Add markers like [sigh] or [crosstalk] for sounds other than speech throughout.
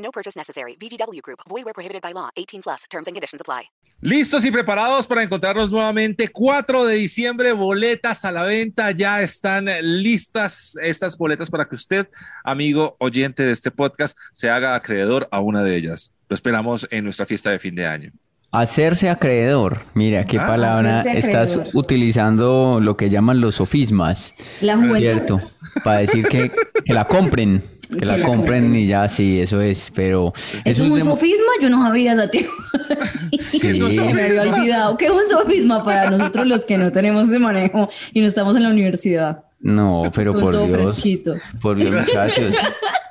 No purchase necessary. VGW Group. Void where prohibited by law. 18 plus. Terms and conditions apply. Listos y preparados para encontrarnos nuevamente. 4 de diciembre, boletas a la venta. Ya están listas estas boletas para que usted, amigo oyente de este podcast, se haga acreedor a una de ellas. Lo esperamos en nuestra fiesta de fin de año. Hacerse acreedor. Mira, qué Ah, palabra estás acreedor. utilizando lo que llaman los sofismas. La juventud. ¿Cierto? Para decir que, que la compren. Que, Que la, la compren compren. y ya, sí, eso es. Pero ¿Eso es un sofisma? Yo no sabía, Santiago. Sí. [laughs] es un Se me había olvidado. ¿Qué es un sofisma para nosotros los que no tenemos de manejo y no estamos en la universidad? No, pero Con por todo Dios. fresquito. Por Dios, muchachos.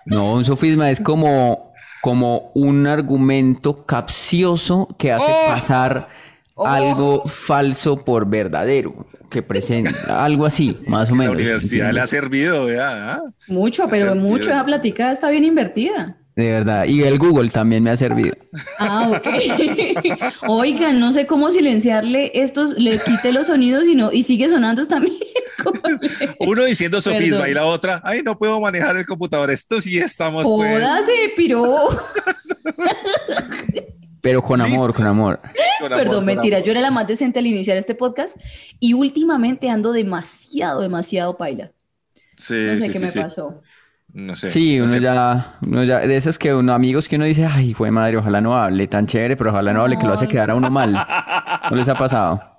No, un sofisma es como, como un argumento capcioso que hace ¡Oh! pasar algo falso por verdadero, que presenta algo así, más o La menos. universidad le ha servido, vea. ¿ah? Mucho, pero mucho. Esa platicada está bien invertida. De verdad. Y el Google también me ha servido. Ah, ok. [laughs] Oigan, no sé cómo silenciarle estos, le quite los sonidos y, no, y sigue sonando también. [laughs] ¿Cómo le- Uno diciendo sofisma Perdón. y la otra, ay, no puedo manejar el computador. Esto sí estamos. pues. Jódase, piro. [laughs] Pero con amor, con amor. Con amor, Perdón, con mentira. amor. Yo era la más decente al iniciar este podcast y últimamente ando demasiado, demasiado paila. Sí, No sé sí, qué sí, me sí. pasó. No sé. Sí, no uno sé. ya, uno ya, de esos que uno, amigos que uno dice, ay, fue madre, ojalá no hable tan chévere, pero ojalá no hable, que lo hace quedar a uno mal. ¿No les ha pasado?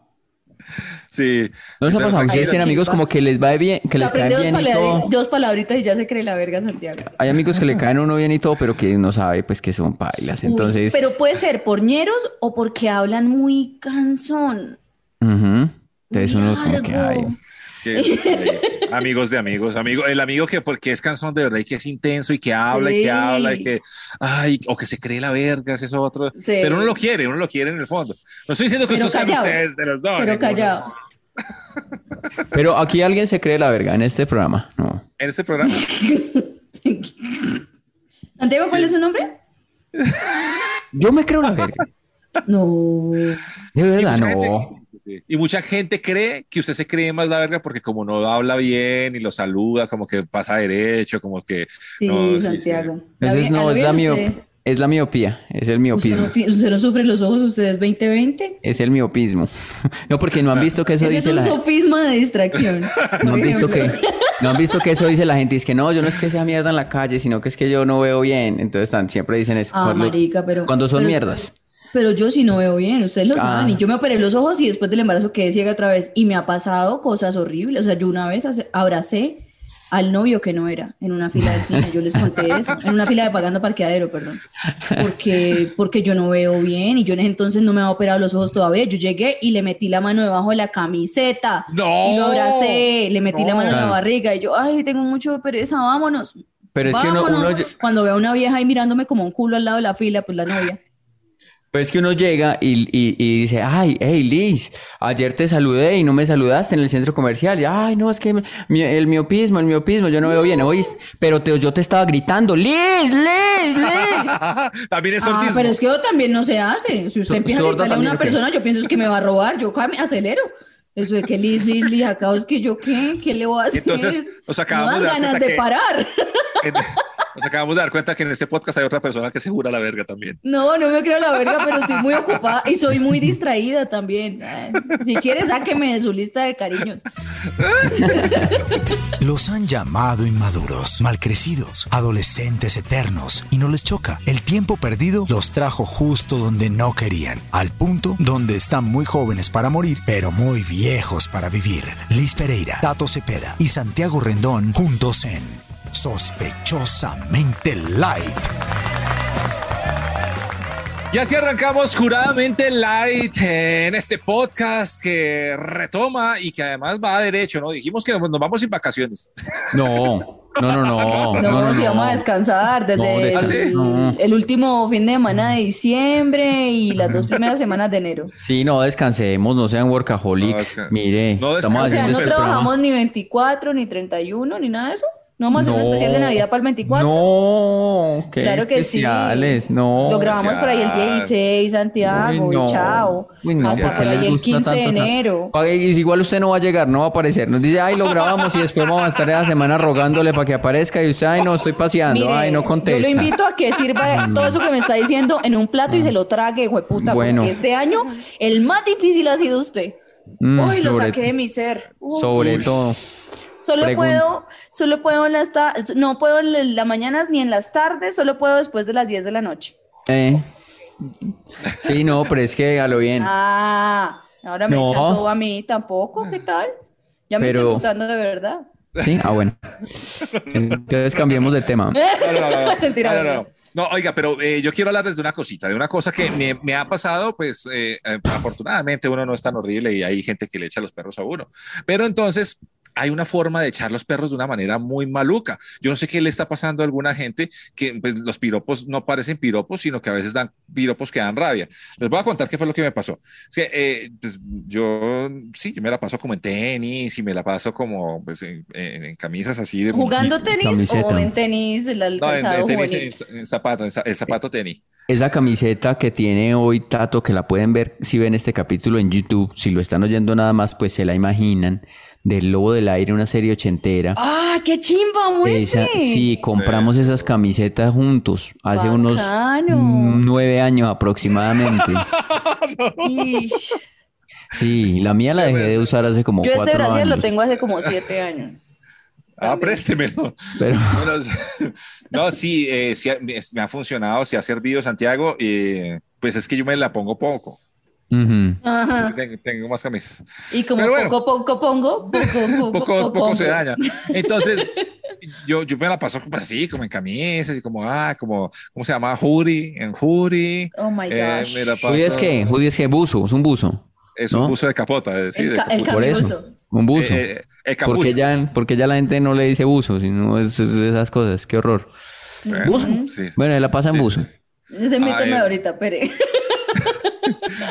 Sí. ¿No les ha pasado? Ustedes tienen amigos como que les va bien, que les dos, bien y todo. dos palabritas y ya se cree la verga, Santiago. Hay amigos que le caen uno bien y todo, pero que uno sabe pues que son pailas. Uy, Entonces, pero puede ser por ñeros o porque hablan muy cansón. entonces uno como que, Largo. Que, sí, [laughs] amigos de amigos, amigo, el amigo que porque es cansón de verdad y que es intenso y que habla y que habla y que, ay, o que se cree la verga, es eso otro. Sí. Pero uno lo quiere, uno lo quiere en el fondo. No estoy diciendo que Pero estos sean callado. ustedes de los dos. Pero ninguno. callado. [laughs] Pero aquí alguien se cree la verga en este programa. No. En este programa. [laughs] Santiago, ¿cuál es su nombre? Yo me creo la verga. No. De verdad, no. gente, sí, y mucha gente cree que usted se cree más la verga porque como no habla bien y lo saluda, como que pasa derecho, como que... Sí, no, sí, sí. Santiago. Eso es, bien- no, ¿a lo es bien la, usted? mio- es la miopía, es el ¿Usted miopismo. no, usted no sufre los ojos, usted es 2020. Es el miopismo. [laughs] No, porque no han visto que eso Ese es dice un la gente. sofisma de distracción. [laughs] No han visto que, no han visto que eso dice la gente. Es que no, yo no es que sea mierda en la calle, sino que es que yo no veo bien. Entonces están, siempre dicen eso. Ah, cuando, marica, pero... cuando son pero- mierdas. Pero yo sí no veo bien, ustedes lo Ah. saben. Y yo me operé los ojos y después del embarazo quedé ciega otra vez. Y me ha pasado cosas horribles. O sea, yo una vez abracé al novio que no era en una fila del cine. Yo les conté eso. En una fila de pagando parqueadero, perdón. Porque, porque yo no veo bien y yo en ese entonces no me había operado los ojos todavía. Yo llegué y le metí la mano debajo de la camiseta. ¡No! Y lo abracé, le metí la No. mano en la barriga. Y yo, ay, tengo mucho pereza, vámonos. Pero es que uno, uno- Cuando veo a una vieja ahí mirándome como un culo al lado de la fila, pues la novia. Pues es que uno llega y, y- y dice, ay, hey Liz, ayer te saludé y no me saludaste en el centro comercial. Y, ay, no, es que mi- el miopismo, el miopismo, yo no veo bien, oís. Pero te- yo te estaba gritando, Liz, Liz, Liz. [laughs] También es Ah, pero es que eso también no se hace. Si usted empieza a gritarle a una persona, yo pienso es que me va a robar, yo acelero. Eso de que Liz, Liz, Liz, acá es que yo qué, ¿qué le voy a hacer? Entonces, nos acabamos no de dan dar ganas de que- parar. Nos acabamos de dar cuenta que en este podcast hay otra persona que se jura la verga también. No, no me creo la verga, pero estoy muy ocupada y soy muy distraída también. Si quiere, sáqueme de su lista de cariños. Los han llamado inmaduros, malcrecidos, adolescentes eternos y no les choca. El tiempo perdido los trajo justo donde no querían, al punto donde están muy jóvenes para morir, pero muy viejos para vivir. Liz Pereira, Tato Cepeda y Santiago Rendón juntos en Sospechosamente Light. Y así arrancamos juradamente light en este podcast que retoma y que además va a derecho, ¿no? Dijimos que nos vamos sin vacaciones. [laughs] No, no, no, no. No, no, no, si vamos a descansar desde No, de- ¿Ah, sí? el, último fin de semana de diciembre y las dos primeras semanas de enero. Sí, no descansemos, no sean workaholics. Mire, no estamos O sea, no este programa. trabajamos ni 24, ni 31, ni nada de eso. ¿No vamos a hacer un especial de Navidad para el 24? No, qué Claro que especiales, sí. no. Lo grabamos por ahí el especial. 16, Santiago, Uy, no. y chao. Uy, no, Hasta ¿por ahí el gusta 15 de tanto enero. Igual usted no va a llegar, no va a aparecer. Nos dice, ay, lo grabamos y después vamos a estar la semana rogándole para que aparezca y usted, ay, no, estoy paseando, Mire, ay, no yo contesta. lo invito a que sirva [laughs] todo eso que me está diciendo en un plato y se lo trague, hueputa, Bueno. porque este año el más difícil ha sido usted. Mm, Uy, lo saqué de mi ser. Sobre todo. Solo Pregun- puedo, solo puedo en las tardes, no puedo en las mañanas ni en las tardes, solo puedo después de las 10 de la noche. Eh. Sí, no, pero es que a lo bien. Ah, ahora me No. echan todo a mí, tampoco, ¿qué tal? Ya me Pero- estoy gustando de verdad. Sí, ah, bueno. Entonces cambiemos de tema. [laughs] No, no, no, no. Mentira, No, no, no. no. No, oiga, pero eh, yo quiero hablarles de una cosita, de una cosa que me, me ha pasado, pues eh, eh, afortunadamente uno no es tan horrible y hay gente que le echa los perros a uno. Pero entonces hay una forma de echar los perros de una manera muy maluca. Yo no sé qué le está pasando a alguna gente que pues, los piropos no parecen piropos, sino que a veces dan piropos que dan rabia. Les voy a contar qué fue lo que me pasó. Es que eh, pues, yo sí, yo me la paso como en tenis y me la paso como pues, en, en- en camisas así de ¿Jugando tenis o Camiseta. en tenis, el No, en, tenis, en, en zapato, en zapato tenis. Esa camiseta que tiene hoy Tato, que la pueden ver si ven este capítulo en YouTube, si lo están oyendo nada más, pues se la imaginan, del Lobo del Aire, una serie ochentera. ¡Ah, qué chimba, muestre! Esa, sí, compramos esas camisetas juntos hace unos Bacano. nueve años aproximadamente. [laughs] Sí, la mía la dejé de usar hace como Yo este cuatro Brasil años. lo tengo hace como siete años. Ah, préstemelo. Pero, [laughs] Bueno, [laughs] no, sí, eh, sí me me ha funcionado, sí ha servido Santiago. eh, pues es que yo me la pongo poco. Ujú. Ajá. Tengo, tengo más camisas. Y como Pero bueno. poco poco pongo, [laughs] poco poco, Poco, poco se daña. Entonces, [laughs] yo, yo me la paso como así, como en camisas y como, ah, como, ¿cómo se llama? Hoodie, en hoodie. Oh my Eh, gosh. paso. ¿Hoodie es qué? ¿Hoodie es qué? Buzo, es un buzo. Es ¿no? un buzo de capota. eh, sí, El de ca- el capucha. Por eso, un buzo. Eh, eh, el porque, ya, porque ya la gente no le dice buzo, sino es, es esas cosas. Qué horror. Eh, ¿Buzo? sí. Bueno, la pasa en Sí, buzo. sí, Ese méteme ahorita, pere.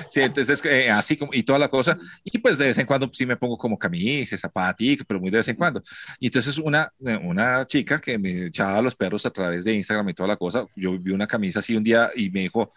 Sí, entonces eh, así como y toda la cosa. Y pues de vez en cuando sí me pongo como camisas, zapaticos, pero muy de vez en cuando. Y entonces una, eh, una chica que me echaba a los perros a través de Instagram y toda la cosa, yo vi una camisa así un día y me dijo,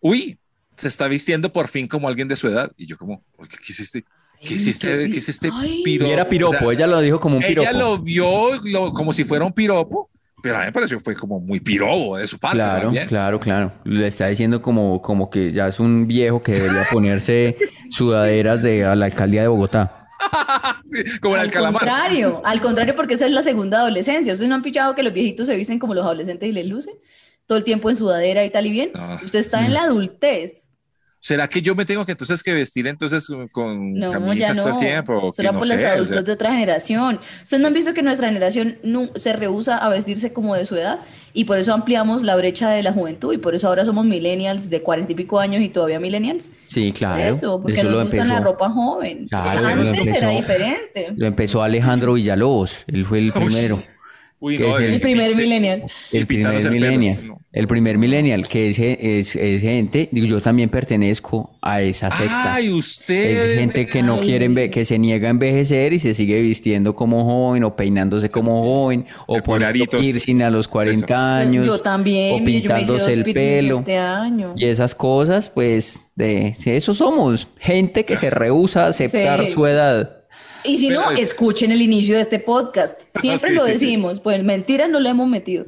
uy, se está vistiendo por fin como alguien de su edad. Y yo como, "Uy, ¿qué hiciste? ¿Qué hiciste? ¿Qué hiciste? Ay. piropo?" Y era piropo, O sea, ella lo dijo como un piropo. ella lo vio lo- como si fuera un piropo, pero a mí me pareció fue como muy pirobo de su parte. Claro, también. claro, claro. Le está diciendo como, como que ya es un viejo que debería ponerse [laughs] sudaderas de a la alcaldía de Bogotá. [laughs] Sí, como el Al calamar. contrario, [laughs] al contrario, porque esa es la segunda adolescencia. ¿Ustedes no han pillado que los viejitos se visten como los adolescentes y les luce? Todo el tiempo en sudadera y tal y bien. Ah, Usted está en la adultez. ¿Será que yo me tengo que entonces que vestir entonces con No, camisas ya no. todo el tiempo? Será no por los o adultos sea, de otra generación. Ustedes no han visto que nuestra generación nu- se rehúsa a vestirse como de su edad y por eso ampliamos la brecha de la juventud y por eso ahora somos millennials de cuarenta y pico años y todavía millennials. Sí, claro. eso, porque Eso nos lo gusta empezó, la ropa joven. Claro, Antes era empezó. diferente. lo empezó Alejandro Villalobos. Él fue el Uy, primero. Uy, que no, es el El primer millennial. El primer millennial. no. El primer millennial, que es, es, es gente, digo, yo también pertenezco a esa secta. Ay, usted. Es gente que no quiere, enve- que se niega a envejecer y se sigue vistiendo como joven o peinándose como joven o poniendo piercing a los 40 años Yo también, o pintándose el pelo este año. y esas cosas, pues de eso somos, gente que se rehúsa a aceptar Sí. su edad. Y si no, es- escuchen el inicio de este podcast. Siempre Sí, lo sí, sí. decimos, pues mentiras no le hemos metido.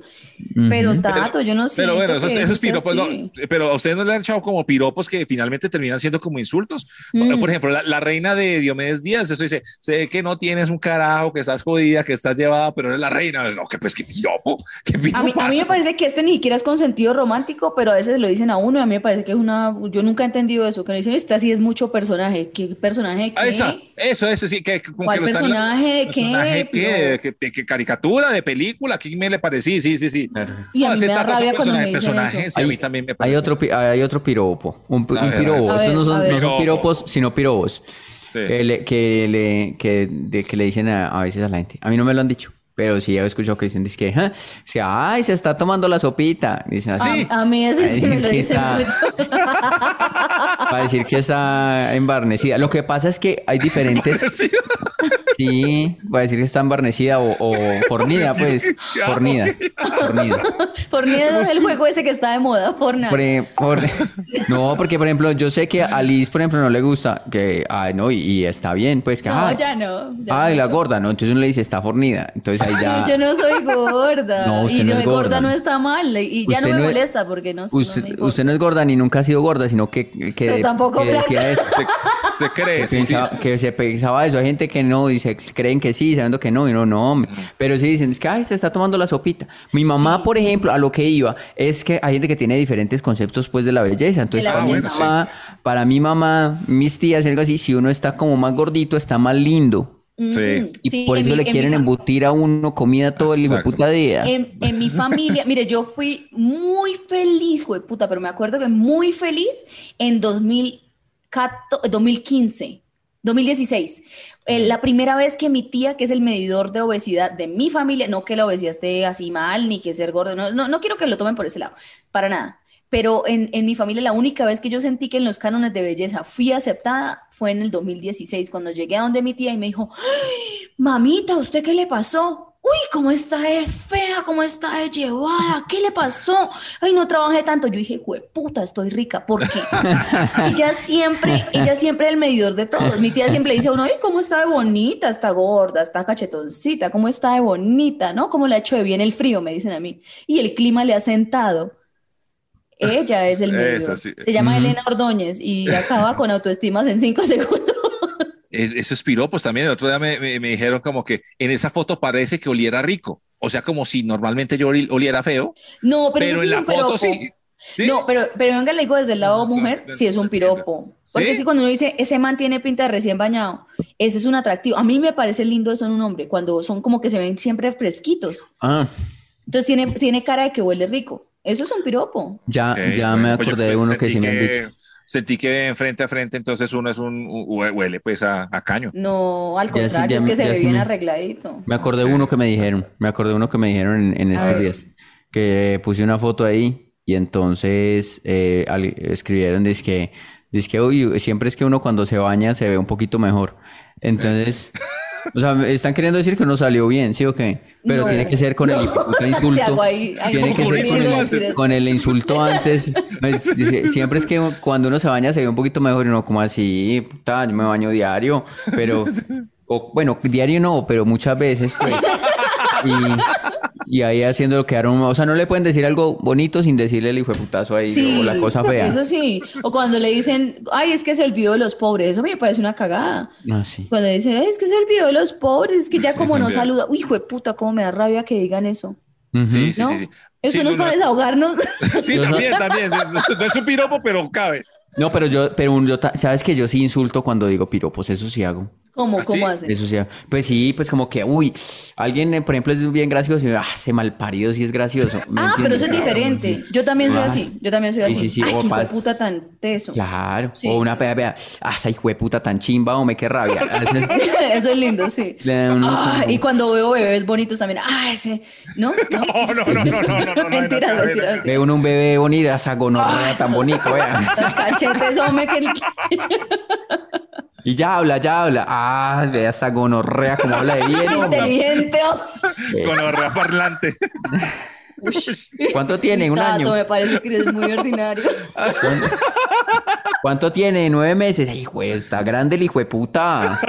Pero Tato, yo no sé. Pero bueno, esos, esos piropos, no, pero a ustedes no le han echado como piropos que finalmente terminan siendo como insultos. Mm. Por ejemplo, la, la reina de Diomedes Díaz, eso dice, sé que no tienes un carajo, que estás jodida, que estás llevada, pero eres la reina. No, que pues qué piropo, qué A mí, a mí me parece que este ni siquiera es con sentido romántico, pero a veces lo dicen a uno y a mí me parece que es una... Yo nunca he entendido eso, que le dicen, este así es mucho personaje. ¿Qué personaje? Ah, ¿Qué? esa, eso, eso sí, que, como ¿Cuál que lo están- personaje de qué? ¿Personaje qué? Pero- ¿De, qué- qué caricatura? ¿De película? ¿Quién me le parece? Sí, sí, sí, Y a mí me da rabia cuando me personajes, dicen eso. sí, a mí Hay- también me Hay parece. otro, hay otro piropo, un, un ver, a pirobo. ver. Estos no son, no piropos, sino pirobos. Sí. Eh, le- que, le, que, de- que le dicen a, a veces a la gente. A mí no me lo han dicho, pero sí he escuchado que dicen, que, ay, se está tomando la sopita. Dicen así. A, a mí ese sí me lo que dicen está- mucho. [laughs] Para decir que está embarnecida. Lo que pasa es que hay diferentes. [laughs] Sí. Para decir que está embarnecida o, o fornida, pues. Fornida. [laughs] Fornida. Es el juego ese que está de moda, Fortnite. Por por- no, porque por ejemplo, yo sé que a Liz, por ejemplo, no le gusta que, ay, no, y, y está bien, pues que, No, ay, ya no. ya ay, la gorda, no, entonces uno le dice, está fornida. Entonces ya. [laughs] Yo no soy gorda. No, usted y no yo es de gorda. gorda. no está mal. Y ya Usted no me no es- molesta porque no, no Usted, me importa. usted no es gorda ni nunca ha sido gorda, sino que, que, Pero tampoco que blanca. decía eso. [laughs] Se, se cree, que, sí, sí. pensaba- que se pensaba eso. Hay gente que no, dice, creen que sí, sabiendo que no, y no, no, hombre. Pero sí dicen, es que, ay, se está tomando la sopita. Mi mamá, por ejemplo, a lo que iba, es que hay gente que tiene diferentes conceptos, pues, de la belleza. Entonces, la para, mi mamá, para mi mamá, mis tías, y algo así, si uno está como más gordito, está más lindo. Sí. Y Sí, por eso mi- le quieren embutir a uno comida todo el hijo puta día. En, en mi familia, mire, yo fui muy feliz, güey, puta, pero me acuerdo que muy feliz en 2014, 2015, 2016. Eh, la primera vez que mi tía, que es el medidor de obesidad de mi familia, no que la obesidad esté así mal, ni que ser gordo, no, no, no quiero que lo tomen por ese lado, para nada. Pero en, en mi familia, la única vez que yo sentí que en los cánones de belleza fui aceptada fue en el 2016, cuando llegué a donde mi tía y me dijo, "Ay, mamita, ¿usted qué le pasó? Uy, cómo está de fea, cómo está de llevada, ¿qué le pasó? Ay, no trabajé tanto. Yo dije, puta, estoy rica, ¿por qué? ella siempre, ella siempre el medidor de todos. Mi tía siempre dice a uno, ay, cómo está de bonita, está gorda, está cachetoncita, cómo está de bonita, ¿no? ¿Cómo le ha hecho de bien el frío? Me dicen a mí. Y el clima le ha sentado. Ella es el Eso sí. Se llama Elena Ordóñez y acaba con autoestimas en cinco segundos. [laughs] Es- esos piropos también. El otro día me, me- me dijeron como que en esa foto parece que oliera rico. O sea, como si normalmente yo oli- oliera feo, No, pero, pero, eso sí en es la un foto piropo. sí. ¿Sí? No, pero, pero venga, le digo desde el lado No, mujer, sí, sí es un piropo. Porque ¿Sí? si cuando uno dice, ese man tiene pinta de recién bañado, ese es un atractivo. A mí me parece lindo eso en un hombre, cuando son como que se ven siempre fresquitos. Ah, Entonces tiene, tiene cara de que huele rico. Eso es un piropo. ya, ya bueno, me pues yo acordé de uno que sentí sí me han dicho. Sentí que frente a frente, entonces uno es un hue- huele pues a, a caño. No, al contrario, ya es que me- se ve bien me- arregladito. Me acordé de uno que me dijeron, me acordé de uno que me dijeron en, en estos días, que puse una foto ahí y entonces eh, al- escribieron, dice que, dice que uy, siempre es que uno cuando se baña se ve un poquito mejor. Entonces, [laughs] o sea, me están queriendo decir que uno salió bien, ¿sí o qué? Pero No, tiene que ser con el puta Te insulto. [laughs] ahí- ahí Tiene que ser con el, con el insulto antes. Pues, dice, siempre es que cuando uno se baña se ve un poquito mejor y uno como así, puta, yo me baño diario, [laughs] pero, o, bueno, diario no, pero muchas veces, pues. [laughs] Y, y ahí haciendo lo que quedaron, o sea, no le pueden decir algo bonito sin decirle el hijo de putazo ahí Sí, o la cosa fea. eso sí. O cuando le dicen, ay, es que se olvidó de los pobres, eso me parece una cagada. Ah, sí. Cuando dicen, "Ay, es que se olvidó de los pobres, es que ya Sí, como no saluda. Uy, hijo de puta, cómo me da rabia que digan eso. Sí, sí, ¿No? sí. sí. Eso Sí, no es para desahogarnos. [laughs] Sí, también, también. No es un piropo, pero cabe. No, pero yo, pero un- yo, sabes que yo sí insulto cuando digo piropos, eso sí hago. ¿Cómo, ¿Ah, cómo sí? hacen? Eso sí, hago. pues sí, pues como que, uy, alguien, eh, por ejemplo, es bien gracioso y ah, ese malparido sí es gracioso. ¿me Ah, pero eso es diferente. Yo también soy Ah. así. Yo también soy Sí, así. sí, sí, Ay, o qué hijo de pas- puta tan teso. Claro. Sí. O una pea, pea, ah, esa hijo de puta tan chimba, hombre, qué rabia. [laughs] Eso es lindo, sí. [laughs] Le da uno Ah, y cuando veo bebés bonitos también, ah, ese, [laughs] ¿no? ¿No? No, no, no, no, no, no, no, no, Mentiras, no, no, mentiras, no. Ve uno un bebé bonito, esa gonorrea Ah, tan bonito, vea. Los cachetes, hombre, que... Y ya habla, ya habla. Ah, vea esa gonorrea como habla de bien, inteligente. [laughs] hombre. Con orrea parlante. ¿Cuánto tiene? ¿Un Tato, año? me parece que eres muy ordinario. ¿Cuánto tiene? ¿Nueve meses? Ay, güey, está grande el hijo de puta.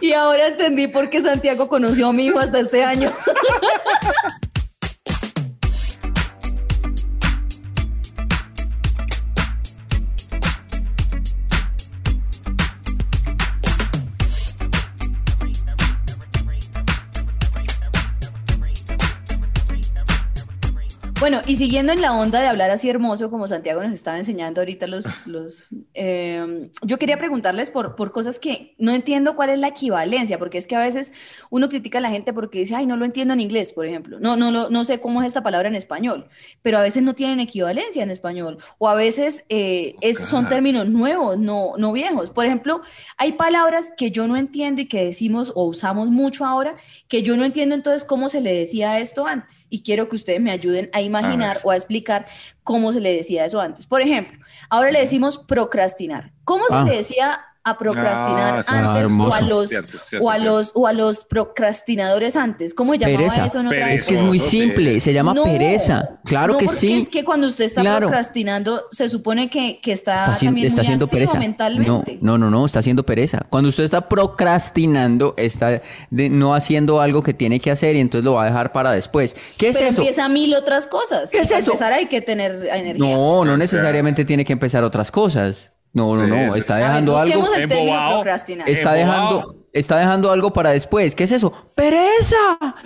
Y ahora entendí por qué Santiago conoció a mi hijo hasta este año. [laughs] Bueno, y siguiendo en la onda de hablar así hermoso, como Santiago nos estaba enseñando ahorita los, los eh, yo quería preguntarles por, por cosas que no entiendo cuál es la equivalencia, porque es que a veces uno critica a la gente porque dice, ay, no lo entiendo en inglés, por ejemplo. No, no, no, no sé cómo es esta palabra en español, pero a veces no tienen equivalencia en español, o a veces eh, es, son términos nuevos, no, no viejos. Por ejemplo, hay palabras que yo no entiendo y que decimos o usamos mucho ahora, que yo no entiendo entonces cómo se le decía esto antes, y quiero que ustedes me ayuden a imaginar o a explicar cómo se le decía eso antes. Por ejemplo, ahora le decimos procrastinar. ¿Cómo Ah. se le decía a procrastinar Ah, antes o a los Cierto, cierto, o a los o a los procrastinadores antes? ¿Cómo se llamaba Pereza. eso en otra Pereza. Es que es muy simple, se llama No, pereza. Claro no, que porque sí. es que cuando usted está Claro. procrastinando, se supone que, que está, Está, haci- también está muy haciendo pereza. No, mentalmente. no, no, no, está haciendo pereza. Cuando usted está procrastinando, está de- no haciendo algo que tiene que hacer y entonces lo va a dejar para después. ¿Qué es Pero eso? empieza mil otras cosas. ¿Qué es eso? empezar hay que tener energía. No, no necesariamente tiene que empezar otras cosas. No, no, Sí, no, está dejando algo. Embobado. Está Embobado. dejando, está dejando algo para después. ¿Qué es eso? ¡Pereza!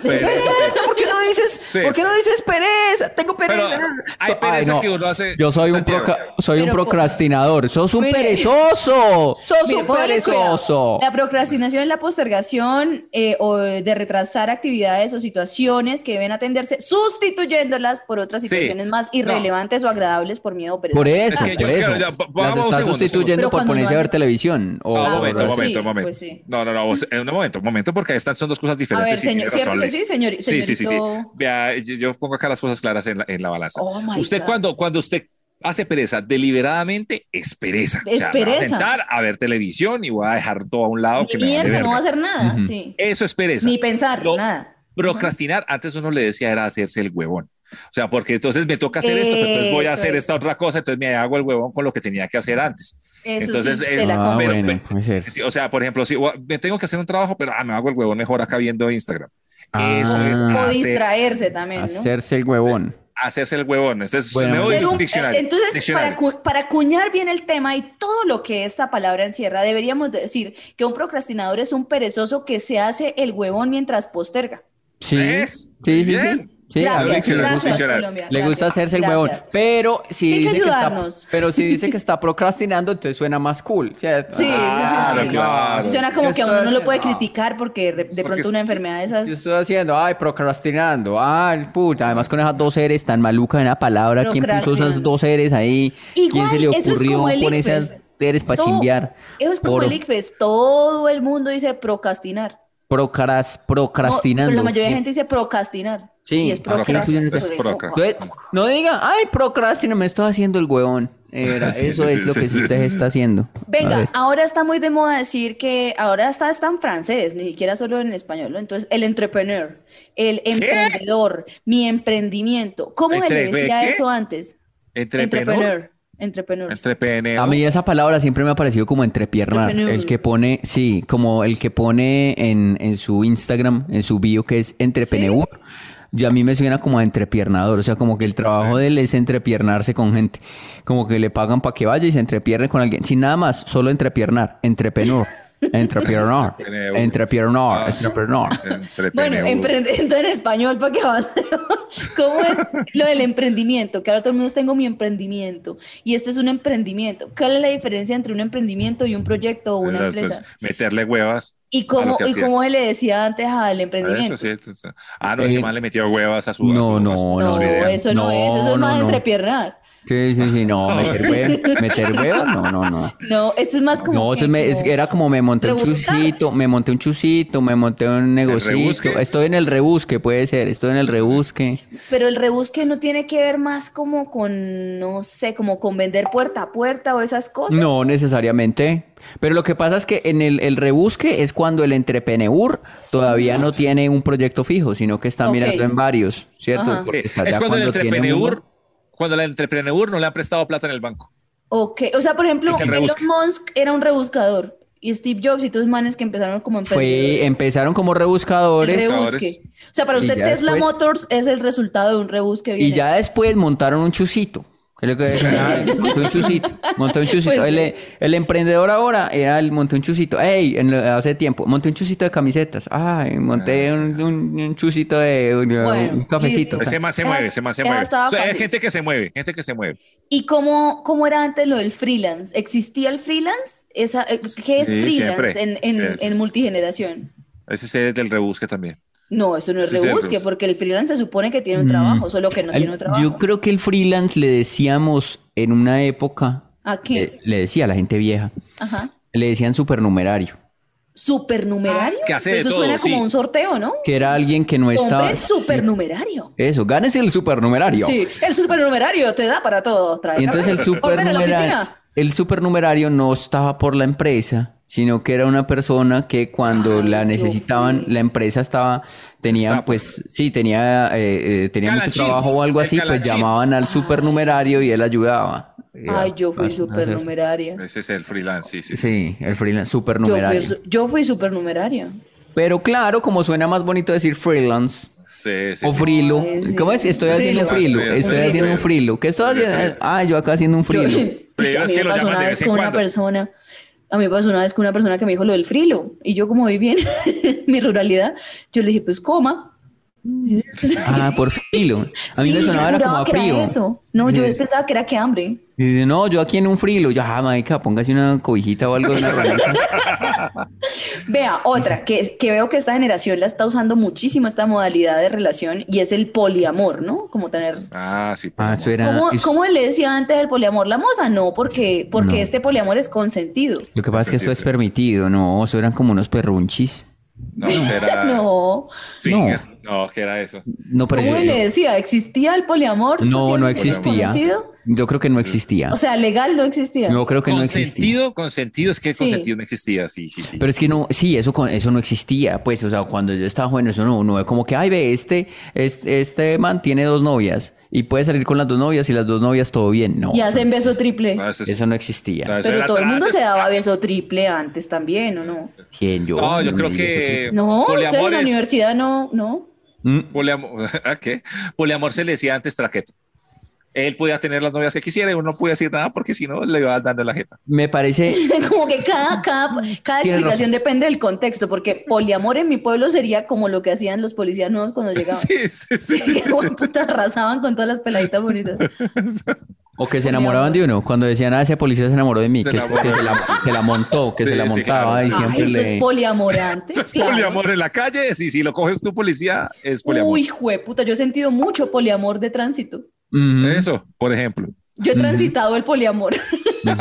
Pereza. ¡Pereza! ¿Por qué no dices, Sí. ¿por qué no dices pereza? Tengo pereza. Pero hay pereza ay, no. que uno hace- Yo soy un, proca- soy un Pero procrastinador. Sos un Mire. perezoso. Sos Mire, un perezoso. La procrastinación es la postergación eh, o de retrasar actividades o situaciones que deben atenderse, sustituyéndolas por otras Sí. situaciones más No. irrelevantes o agradables por miedo o pereza. Por eso, Es que yo por eso. quiero- ya, Las está sustituyendo segundo. por ponerse a ver televisión. O, No, Ah, un momento, un momento, sí, un momento. pues sí. No, no, vos- eh, un momento, un momento, porque estas son dos cosas diferentes. A ver, señor, ¿cierto que sí, señor- Sí, sí, sí, sí. Vea, yo, yo pongo acá las cosas claras en la, en la balanza. Oh, usted God. cuando, cuando usted hace pereza deliberadamente, es pereza. Es o sea, me voy a pereza. sentar a ver televisión y voy a dejar todo a un lado que Ni me vale mierda, no va a hacer nada. Ujú. sí. Eso es pereza. Ni pensar, Lo- nada. Procrastinar, antes uno le decía era hacerse el huevón. O sea, porque entonces me toca hacer esto, pero entonces voy a Eso hacer es. esta otra cosa, entonces me hago el huevón con lo que tenía que hacer antes. Eso Entonces, sí, la Ah, pero- bueno. Sí, o sea, por ejemplo, si me tengo que hacer un trabajo, pero ah, me hago el huevón mejor acá viendo Instagram. Ah. Eso es O hacer- distraerse también, ¿no? Hacerse el huevón. hacerse el huevón. Entonces, Bueno, un- diccionario. entonces, diccionario. para, cu- para acuñar bien el tema y todo lo que esta palabra encierra, deberíamos decir que un procrastinador es un perezoso que se hace el huevón mientras posterga. Sí. ¿Ves? Sí, sí, sí. Bien. Sí, a Gracias, gracias, diccionario. Colombia. Le gusta hacerse el huevón. Pero si Hay dice que está, pero si dice que [laughs] está procrastinando, entonces suena más cool, ¿cierto? Sí, sí, sí, Claro, sí. claro. Suena como ¿Qué que a uno no lo puede criticar porque de Porque pronto es- una enfermedad de esas. Yo estoy haciendo, ay, procrastinando, ay, puta, además con esas dos eres tan malucas en la palabra, ¿quién puso esas dos eres ahí? ¿Quién se le es ocurrió el poner esas eres para chimbear? Eso es como el ICFES. Todo el mundo dice procrastinar. Procras- No, procrastinando. pero la mayoría de gente dice procrastinar. Sí, Y es procrastinar. No diga, ay, procrastina, me estoy haciendo el huevón. Era, [laughs] Sí, eso sí, es sí, lo sí, que sí, usted sí. está haciendo. Venga, ahora está muy de moda decir que ahora está, está en francés, ni siquiera solo en español. ¿no? Entonces, el entrepreneur, el emprendedor, mi emprendimiento. ¿Cómo se le ¿Entre- decía qué? eso antes? Entrepreneur. Entrepreneur. Entrepreneur. A mí esa palabra siempre me ha parecido como entrepiernar. Entrepreneur. El que pone, sí, como el que pone en, en su Instagram, en su bio, que es entrepreneur. Y a mí me suena como a entrepiernador, o sea, como que el trabajo de él es entrepiernarse con gente. Como que le pagan para que vaya y se entrepierne con alguien. Sin nada más, solo entrepiernar. Entrepreneur. [laughs] Entrepreneur. [laughs] Entrepreneur. Ah, Entrepreneur. entrepreneur. Bueno, emprendimiento en español, ¿para qué vas? [laughs] ¿Cómo es lo del emprendimiento? Que ahora todo el mundo tengo mi emprendimiento y este es un emprendimiento. ¿Cuál es la diferencia entre un emprendimiento y un proyecto o una Eso es empresa? meterle huevas. ¿Y a cómo, y cómo se le decía antes al A emprendimiento? Eso sí, eso sí. Ah, no, ese Eh, man le metió huevas a su. no, a su- a no, su- a No, su video. eso no, No, es, eso es no, más no. entrepiernar. Sí, sí, sí, no, [laughs] meter huevo, meter huevo, no, no, no. No, eso es más como. No, eso me- es- era como me monté un chusito, me monté un chusito, me monté un negocito. rebusque? Estoy en el rebusque, puede ser, estoy en el rebusque. Pero el rebusque no tiene que ver más como con, no sé, como con vender puerta a puerta o esas cosas. No necesariamente. Pero lo que pasa es que en el, el rebusque es cuando el entrepreneur todavía no tiene un proyecto fijo, sino que está mirando en varios, ¿cierto? Sí, es cuando el uno- cuando el entrepreneur no le ha prestado plata en el banco. Ok, o sea, por ejemplo, Elon. Musk era un rebuscador y Steve Jobs y todos manes que empezaron como Fue, empezaron como rebuscadores rebusque. O sea, para usted Tesla después- Motors es el resultado de un rebusque bien y ya después montaron un chusito. Es lo que decían, "Ay, montó un chusito, montó un chusito. Pues el, el emprendedor ahora era el montó un chusito. Ey, en lo- hace tiempo, monté un chusito de camisetas. Ay, monté un, un- un chusito de un, Bueno, un cafecito. Ese más se mueve, ese más se mueve. O sea, hay gente que se mueve, gente que se mueve. ¿Y cómo, cómo era antes lo del freelance? ¿Existía el freelance? Esa, eh, ¿Qué es Sí, freelance siempre. en, en, Sí, sí, en sí. multigeneración? Ese es del rebusque también. No, eso no es rebusque, rebusque. porque el freelance se supone que tiene un trabajo, solo que no Al- tiene un trabajo. Yo creo que el freelance le decíamos en una época, ¿A qué? le decía a la gente vieja, Ajá. le decían supernumerario, ¿Supernumerario? Ah, que hace Eso todo, suena como un sorteo, ¿no? que era alguien que no estaba... Supernumerario. Eso, gánese el supernumerario. Sí, el supernumerario te da para todo. Trae Y entonces el [laughs] supernumerario. El supernumerario no estaba por la empresa, sino que era una persona que cuando Ay, la necesitaban, la empresa estaba, tenía pues, sí, tenía, eh, eh, tenía mucho trabajo o algo así, pues llamaban al supernumerario y él ayudaba. Ay, yo fui supernumeraria. Ese es el freelance, sí, sí. sí. El freelance, Yo fui, supernumerario. su- yo fui supernumeraria. Pero claro, como suena más bonito decir freelance Sí, sí, o frilo. Sí. ¿Cómo es? Estoy haciendo un Frilo. frilo. Estoy Frilo. haciendo un frilo. ¿Qué estoy haciendo? Ah, yo acá haciendo un frilo. A mí me pasó una vez con una persona. A mí me pasó una vez con una persona que me dijo lo del frilo. Y yo, como viví en [laughs] mi ruralidad, yo le dije, pues coma. Ah, por frilo. A mí Sí, me sonaba era como a que era frío. eso. No, Sí, yo pensaba que era que hambre. Y dice, no, yo aquí en un frilo. Ya, ah, marica, póngase una cobijita o algo de una ranita. [laughs] Vea, otra, que, que veo que esta generación la está usando muchísimo esta modalidad de relación y es el poliamor, ¿no? Como tener... Ah, sí. Ah, pero eso era. ¿Cómo, es- cómo le decía antes del poliamor la moza? No, porque, porque No. este poliamor es consentido. Lo que pasa es que esto es permitido, no, eso eran como unos perrunchis. No, será. [laughs] No, Finger. No, ¿qué era eso? No, pero ¿cómo yo- le decía? ¿Existía el poliamor? no, no existía. reconocido? Yo creo que no existía. O sea, legal no existía. No creo que no existía. Consentido, consentido, es que Sí. consentido no existía, sí, sí, sí. Pero es que no, sí, eso, con- eso no existía, pues, o sea, cuando yo estaba joven, eso no, no es como que, ay, ve, este, este, este man tiene dos novias y puede salir con las dos novias y las dos novias todo bien, no. Y hacen beso triple. No, eso, es- Eso no existía. no, eso Pero todo el mundo se daba beso triple antes también, ¿o no? ¿Quién yo? No, yo creo que. No, usted en poliamor la es- universidad no, no. Mm, Poliamor, [laughs] ¿a qué? Poliamor se le decía antes traqueto. Él podía tener las novias que quisiera y uno no podía decir nada porque si no le iba dando la jeta. Me parece, [laughs] Como que cada, cada, cada explicación depende del contexto, porque poliamor en mi pueblo sería como lo que hacían los policías nuevos cuando llegaban. Sí, sí, sí, [laughs] sí, Que sí, arrasaban con todas las peladitas bonitas. [laughs] o que se enamoraban de uno, cuando decían, ah, ese policía se enamoró de mí, Se que se la, se la montó, que Sí, se la sí, montaba claro. y Ah, siempre Ay, eso le... es poliamorante. Eso es claro. poliamor en la calle. Sí, si lo coges tu policía, es poliamor. Uy, jueputa, yo he sentido mucho poliamor de tránsito. Eso, por ejemplo. Yo he transitado el poliamor. [laughs]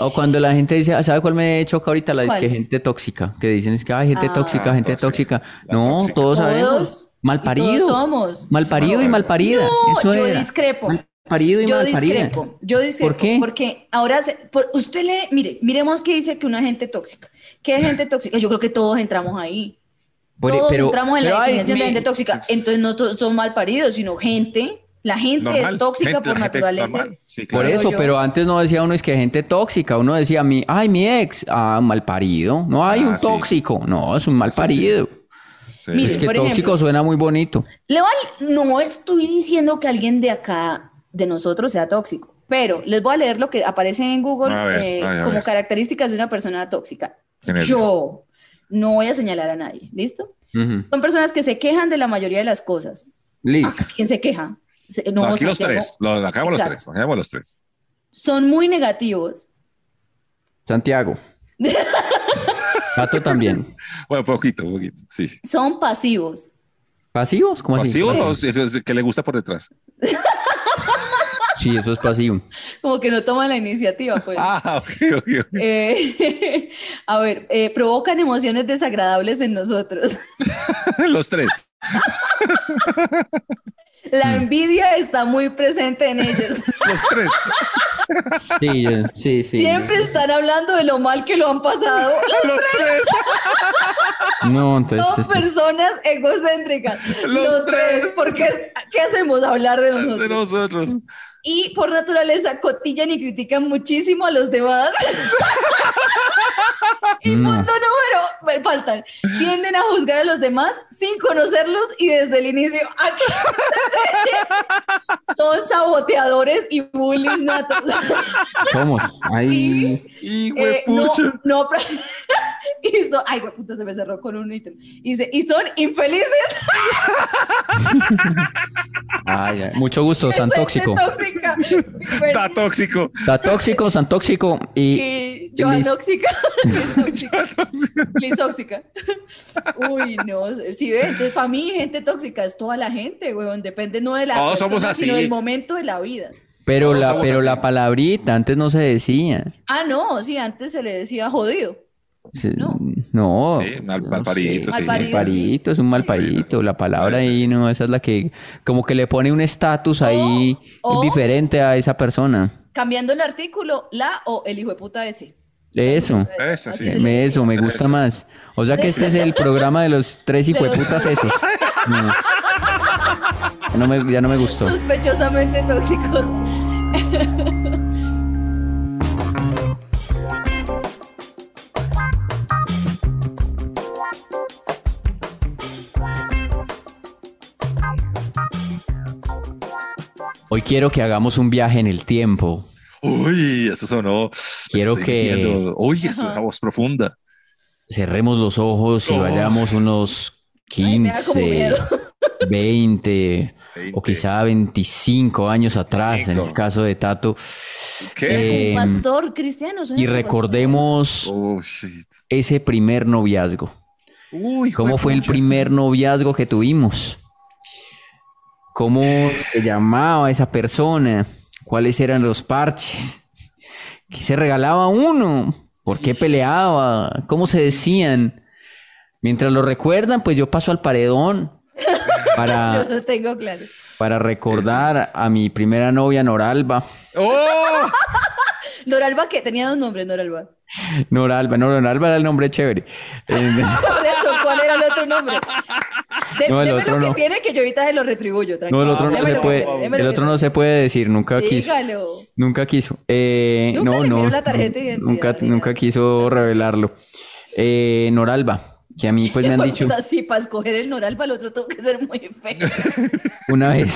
O cuando la gente dice, ¿sabe cuál me choca ahorita? La ¿Cuál? que gente tóxica, que dicen es que hay gente Ah. tóxica, gente tóxica. tóxica. La No, tóxica. todos sabemos. Todos. Mal parido. somos. Mal parido y mal parida. No, Eso yo era. discrepo. Mal parido y Yo mal parida. discrepo, yo discrepo. ¿Por qué? Porque ahora, se- por- usted le, mire, miremos qué dice que una gente tóxica. ¿Qué es gente tóxica? Yo creo que todos entramos ahí. Por- todos pero- entramos en pero la ay, definición de mi- gente tóxica. Entonces no son mal paridos, sino gente. La gente Normal. es tóxica Gente- por naturaleza. Por eso, pero antes no decía uno es que gente tóxica, uno decía mi, ay, mi ex, ah, mal parido. No hay Ah, un sí. tóxico, no, es un mal Sí, parido. Sí. Mire, Es que por tóxico ejemplo, suena muy bonito. Le voy- no estoy diciendo que alguien de acá, de nosotros, sea tóxico, pero les voy a leer lo que aparece en Google ver, eh, ver, como características de una persona tóxica. Yo no voy a señalar a nadie, ¿listo? Son personas que se quejan de la mayoría de las cosas. Listo. ¿Quién se queja? Se- no, No, aquí los tres. Lo, acabamos los tres. Acabamos los tres. Son muy negativos. Santiago. [laughs] Pato también. Bueno, poquito, poquito. Sí. Son pasivos. ¿Pasivos? ¿Cómo así? ¿Pasivo o es que le gusta por detrás? [laughs] Sí, eso es pasivo. [laughs] Como que no toman la iniciativa, pues. [laughs] Ah, ok, ok, ok. Eh, [laughs] a ver, eh, provocan emociones desagradables en nosotros. Los tres. La envidia está muy presente en ellos. Los tres. Sí, sí, sí. Siempre están hablando de lo mal que lo han pasado. Los tres. No, entonces. Son personas egocéntricas. Los tres. Porque es- ¿qué hacemos? Hablar de De nosotros. Y por naturaleza cotillan y critican muchísimo a los demás. [laughs] Y No. punto número, me faltan. Tienden a juzgar a los demás sin conocerlos y desde el inicio. [laughs] Son saboteadores y bullies natos. ¿Cómo? Ahí. Y Eh, no, no, [laughs] [laughs] y son, ay, puta, se me cerró con un ítem. Y dice, y son infelices. [laughs] Ay, ay. Mucho gusto, San Tóxico. tóxica. [laughs] Está tóxico. Está tóxico, San Tóxico y. Y yo anóxica. Lisóxica. Uy, no. Sí, ve, entonces para mí, gente tóxica es toda la gente, weón. Depende no de la Todos persona, somos sino así. del momento de la vida. Pero Todos la, pero así. la palabrita antes no se decía. Ah, no, sí, antes se le decía jodido. No. No. Sí, mal- no sí. Es un malparito. La palabra ahí, no, esa es la que como que le pone un estatus ahí o- diferente a esa persona. Cambiando el artículo, la o el hijo de puta ese. Eso. Eso sí. Me, eso, me gusta más. O sea que este es el programa de los tres hijueputas esos. No. Ya no me, ya no me gustó. Sospechosamente tóxicos. Hoy quiero que hagamos un viaje en el tiempo. Uy, eso sonó. Quiero que- metiendo- Uy, eso es una voz profunda. Cerremos los ojos y Oh. vayamos unos Ay, me da como 15, miedo. [laughs] 20 o 20. quizá 25 años atrás, en el 25. caso de Tato. ¿Qué? Eh, Un pastor cristiano. Y recordemos Oh, ese primer noviazgo. Uy, ¿Cómo fue el primer noviazgo que tuvimos? ¿Cómo se llamaba esa persona? ¿Cuáles eran los parches? ¿Qué se regalaba uno? ¿Por qué peleaba? ¿Cómo se decían? Mientras lo recuerdan, pues yo paso al paredón para, [laughs] Yo lo tengo claro. para recordar a mi primera novia, Noralba. ¡Oh! [laughs] Noralba, que tenía dos nombres, Noralba. Noralba, no, Noralba era el nombre chévere. [laughs] Por eso, ¿cuál era el otro nombre? De, No, el otro lo que no. tiene que yo ahorita se lo retribuyo. no, Tranquilo. el otro no se que puede, deme el otro que no se puede decir, nunca tiene. quiso. Dígalo. Nunca quiso. Eh, Nunca no, no. la tarjeta de Nunca, nunca quiso revelarlo. Eh, Noralba, que a mí pues me han [laughs] dicho Sí, para escoger el Noralba, el otro tuvo que ser muy feo. [laughs] una vez.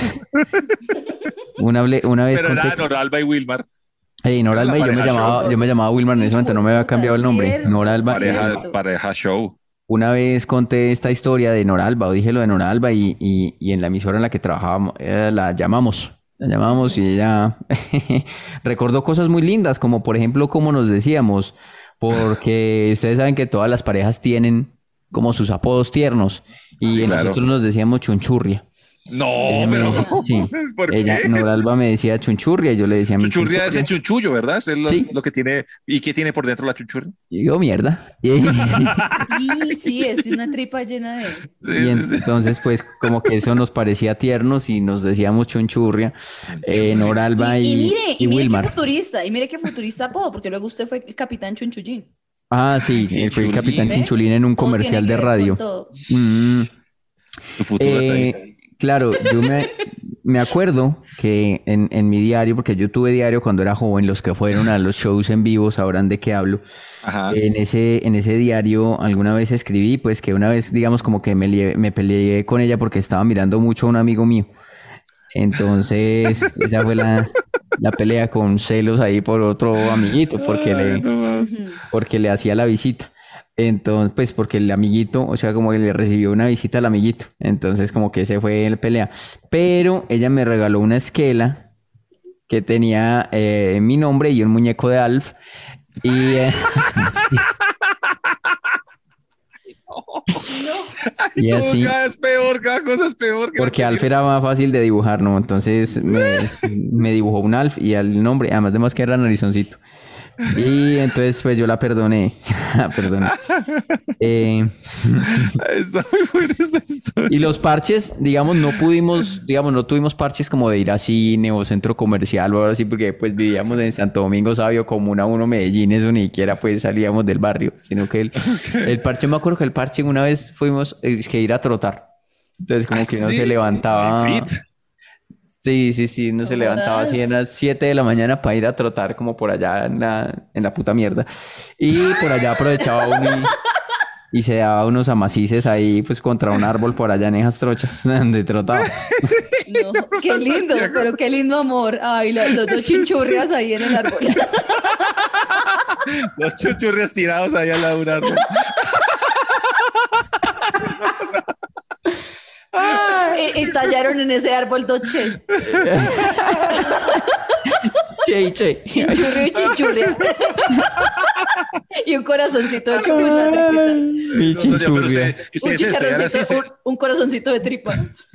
Una, una vez Pero conté. era Noralba y Wilmar. Ey, Noralba, y yo me llamaba, show. yo me llamaba Wilmar en ese momento, no me había cambiado el nombre. Noralba. Pareja, pareja show. Una vez conté esta historia de Noralba, o dije lo de Noralba, y, y, y en la emisora en la que trabajábamos, eh, la llamamos. La llamamos y ella [laughs] recordó cosas muy lindas, como por ejemplo, como nos decíamos, porque ustedes saben que todas las parejas tienen como sus apodos tiernos, y Claro. nosotros nos decíamos chunchurria. No, Ella me- pero. sí. ¿Por Ella, qué? Noralba me decía chunchurria, y yo le decía Chunchurria es el chunchullo, ¿verdad? Es lo, Sí. lo que tiene. ¿Y qué tiene por dentro la chunchurria? Y yo, mierda. Y, Y [laughs] sí, es una tripa llena de. Sí, y entonces, pues, como que eso nos parecía tiernos y nos decíamos chunchurria, eh, Noralba y, y, y mire, y y mire qué Wilmar. futurista, y mire qué futurista apodo, porque luego usted fue el capitán Chunchullín. Ah, sí, él fue el capitán ¿Ve? Chinchulín en un comercial de radio. Mm, Tu futuro está ahí. Claro, yo me, me acuerdo que en, en mi diario, porque yo tuve diario cuando era joven, los que fueron a los shows en vivo sabrán de qué hablo. Ajá. En ese, en ese diario alguna vez escribí, pues que una vez, digamos, como que me, me peleé con ella porque estaba mirando mucho a un amigo mío. Entonces, esa fue la, la pelea con celos ahí por otro amiguito, porque le, porque le hacía la visita. Entonces, pues porque el amiguito, o sea, como que le recibió una visita al amiguito. Entonces, como que ese fue la pelea. Pero ella me regaló una esquela que tenía eh, mi nombre y un muñeco de Alf. Y eh, [laughs] y Todo así, cada vez peor, cada cosa es peor. porque Alf era más fácil de dibujar, ¿no? Entonces me, me dibujó un Alf y el nombre, además de más que era narizoncito. Y entonces, pues yo la perdoné. [laughs] La perdoné. Eh, Está muy buena esta historia. Y los parches, digamos, no pudimos, digamos, no tuvimos parches como de ir a cine o centro comercial o algo así, porque pues vivíamos en Santo Domingo Sabio, Comuna 1, Medellín, eso ni siquiera pues salíamos del barrio, sino que el, el parche, me acuerdo que el parche una vez fuimos, es que ir a trotar. Entonces como Ah, que no sí. se levantaba. Fit. Sí, sí, sí, uno se No levantaba así a las 7 de la mañana para ir a trotar como por allá en la, en la puta mierda. Y por allá aprovechaba uno y, y se daba unos amacices ahí pues contra un árbol por allá en esas trochas [laughs] donde trotaba. No, [laughs] qué lindo, pero qué lindo amor. Ay, los dos [laughs] chinchurrias ahí en el árbol. Los chuchurrias tirados ahí al lado de un árbol. Y, y tallaron en ese árbol dos ches. Che, che. Chinchurrio y un corazoncito de usted Un corazoncito de tripa.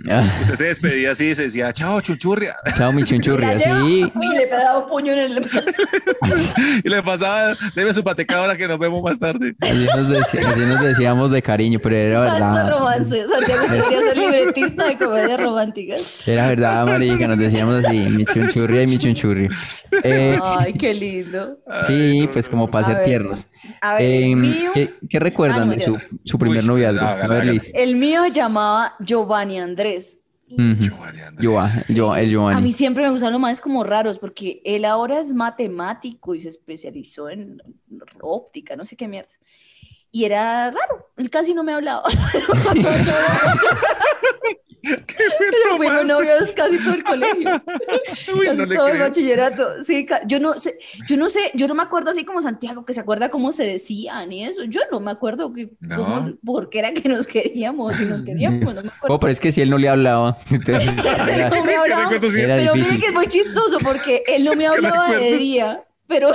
Ah, usted se despedía así y se decía, chao, chuchurria. chao, mi lleva Sí. y le pegaba un puño en el brazo. [laughs] Y le pasaba, debe su pateca ahora que nos vemos más tarde. Así nos, deci- así nos decíamos de cariño, pero era verdad. romance. Santiago libretista de comedias románticas. Era verdad, marica, nos decíamos así, mi [laughs] chunchurria y mi chunchurria. Eh, Ay, qué lindo. sí, pues como para A ser ver, tiernos. A ver, Em, mío, ¿qué, qué recuerdan Ah, no, de su, primer Uy, noviazgo? A ver. Liz. el mío llamaba Giovanni Andrés. Ujú. Giova- Gio- el A mí Giovanni. siempre me gustan los más como raros porque él ahora es matemático y se especializó en óptica, no sé qué mierda. Y era raro, él casi no me hablaba. [laughs] Pero fuimos [laughs] [laughs] novios casi todo el colegio. Uy, Casi no todo el bachillerato. Sí, yo no sé, yo no sé, yo no me acuerdo así como Santiago, que se acuerda cómo se decían y eso. Yo no me acuerdo que, No. cómo- por qué era que nos queríamos, si nos queríamos, no me acuerdo. Oh, pero es que si él no le hablaba. Entonces, era- No me hablaba. Pero mire que es muy chistoso porque él no me hablaba de día, pero,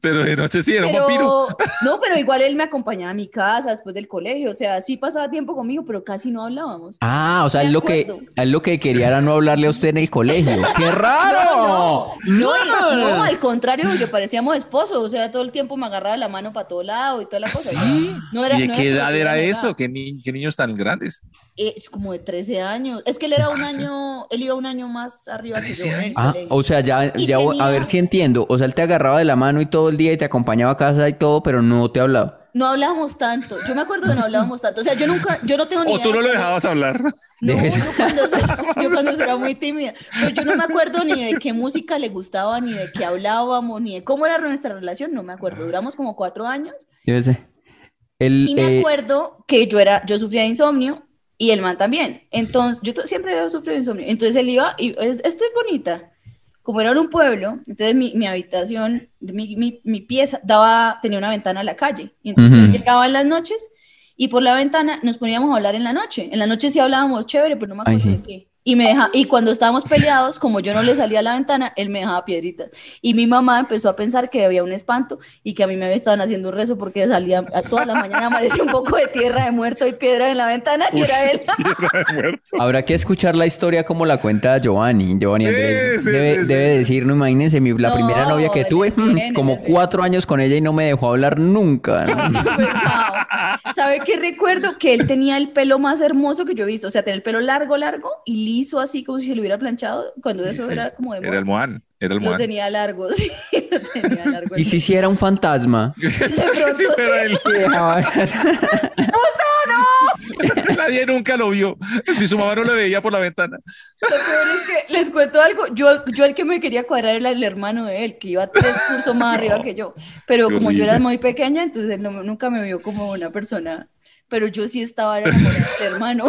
Pero de noche sí, era un vampiro. no, pero igual él me acompañaba a mi casa después del colegio, o sea, sí pasaba tiempo conmigo, pero casi no hablábamos. Ah, o sea, él lo que, él lo que quería era no hablarle a usted en el colegio. [laughs] ¡Qué raro! No, no, [laughs] no, al contrario, yo parecíamos esposos, o sea, todo el tiempo me agarraba la mano para todo lado y toda la cosa. Sí. No era, ¿Y de no qué que edad era eso? ¿Qué, ni- qué niños tan grandes? Eh, como de 13 años. Es que él era un Ah, año, él iba un año más arriba que 13 yo. el Ah, o sea, ya, a ver si entiendo. O sea, él te agarraba de la mano y todo el día y te acompañaba a casa y todo, pero no te hablaba. No hablábamos tanto. Yo me acuerdo que no hablábamos tanto. O sea, yo nunca, yo no tengo ni ¿O tú no lo de- dejabas hablar? No, yo cuando, yo cuando era muy tímida. Pero yo no me acuerdo ni de qué música le gustaba, ni de qué hablábamos, ni de cómo era nuestra relación. No me acuerdo. Duramos como cuatro años. Yo sé. Y me eh, acuerdo que yo era, yo sufría de insomnio y el man también. Entonces, yo siempre había sufrido insomnio. Entonces él iba y es, esta es bonita. Como era en un pueblo, entonces mi, mi habitación, mi, mi, mi pieza daba, tenía una ventana a la calle. Y entonces Ujú. llegaba en las noches y por la ventana nos poníamos a hablar en la noche. En la noche sí hablábamos chévere, pero no me Ay, acuerdo sí. de qué. Y, me deja, y cuando estábamos peleados, como yo no le salía a la ventana, él me dejaba piedritas. Y mi mamá empezó a pensar que había un espanto y que a mí me estaban haciendo un rezo porque salía a toda la mañana aparecía un poco de tierra de muerto y piedra en la ventana y era él. [laughs] Habrá que escuchar la historia como la cuenta Giovanni. Giovanni Andrés Sí, sí, debe, sí, sí. debe decir, no imagínense, mi, la No, primera novia que tuve, bien, mm, como cuatro años con ella y no me dejó hablar nunca. [laughs] ¿no? Fue chao. ¿Sabe qué recuerdo? Que él tenía el pelo más hermoso que yo he visto. O sea, tenía el pelo largo, largo y liso, así como si se lo hubiera planchado. Cuando eso Sí, era como de Era el. Moan. Era el Lo Moan. tenía largo, [laughs] sí. Lo tenía [laughs] largo. Y si si era un fantasma. [laughs] De pronto Sí, pero sí. él- Nadie nunca lo vio. Si su mamá no lo veía por la ventana. Lo peor es que les cuento algo. Yo, yo el que me quería cuadrar era el hermano de él, que iba tres cursos más arriba que yo. Pero Qué como yo era horrible. muy pequeña, entonces él no- nunca me vio como una persona. Pero yo sí estaba enamorada del hermano.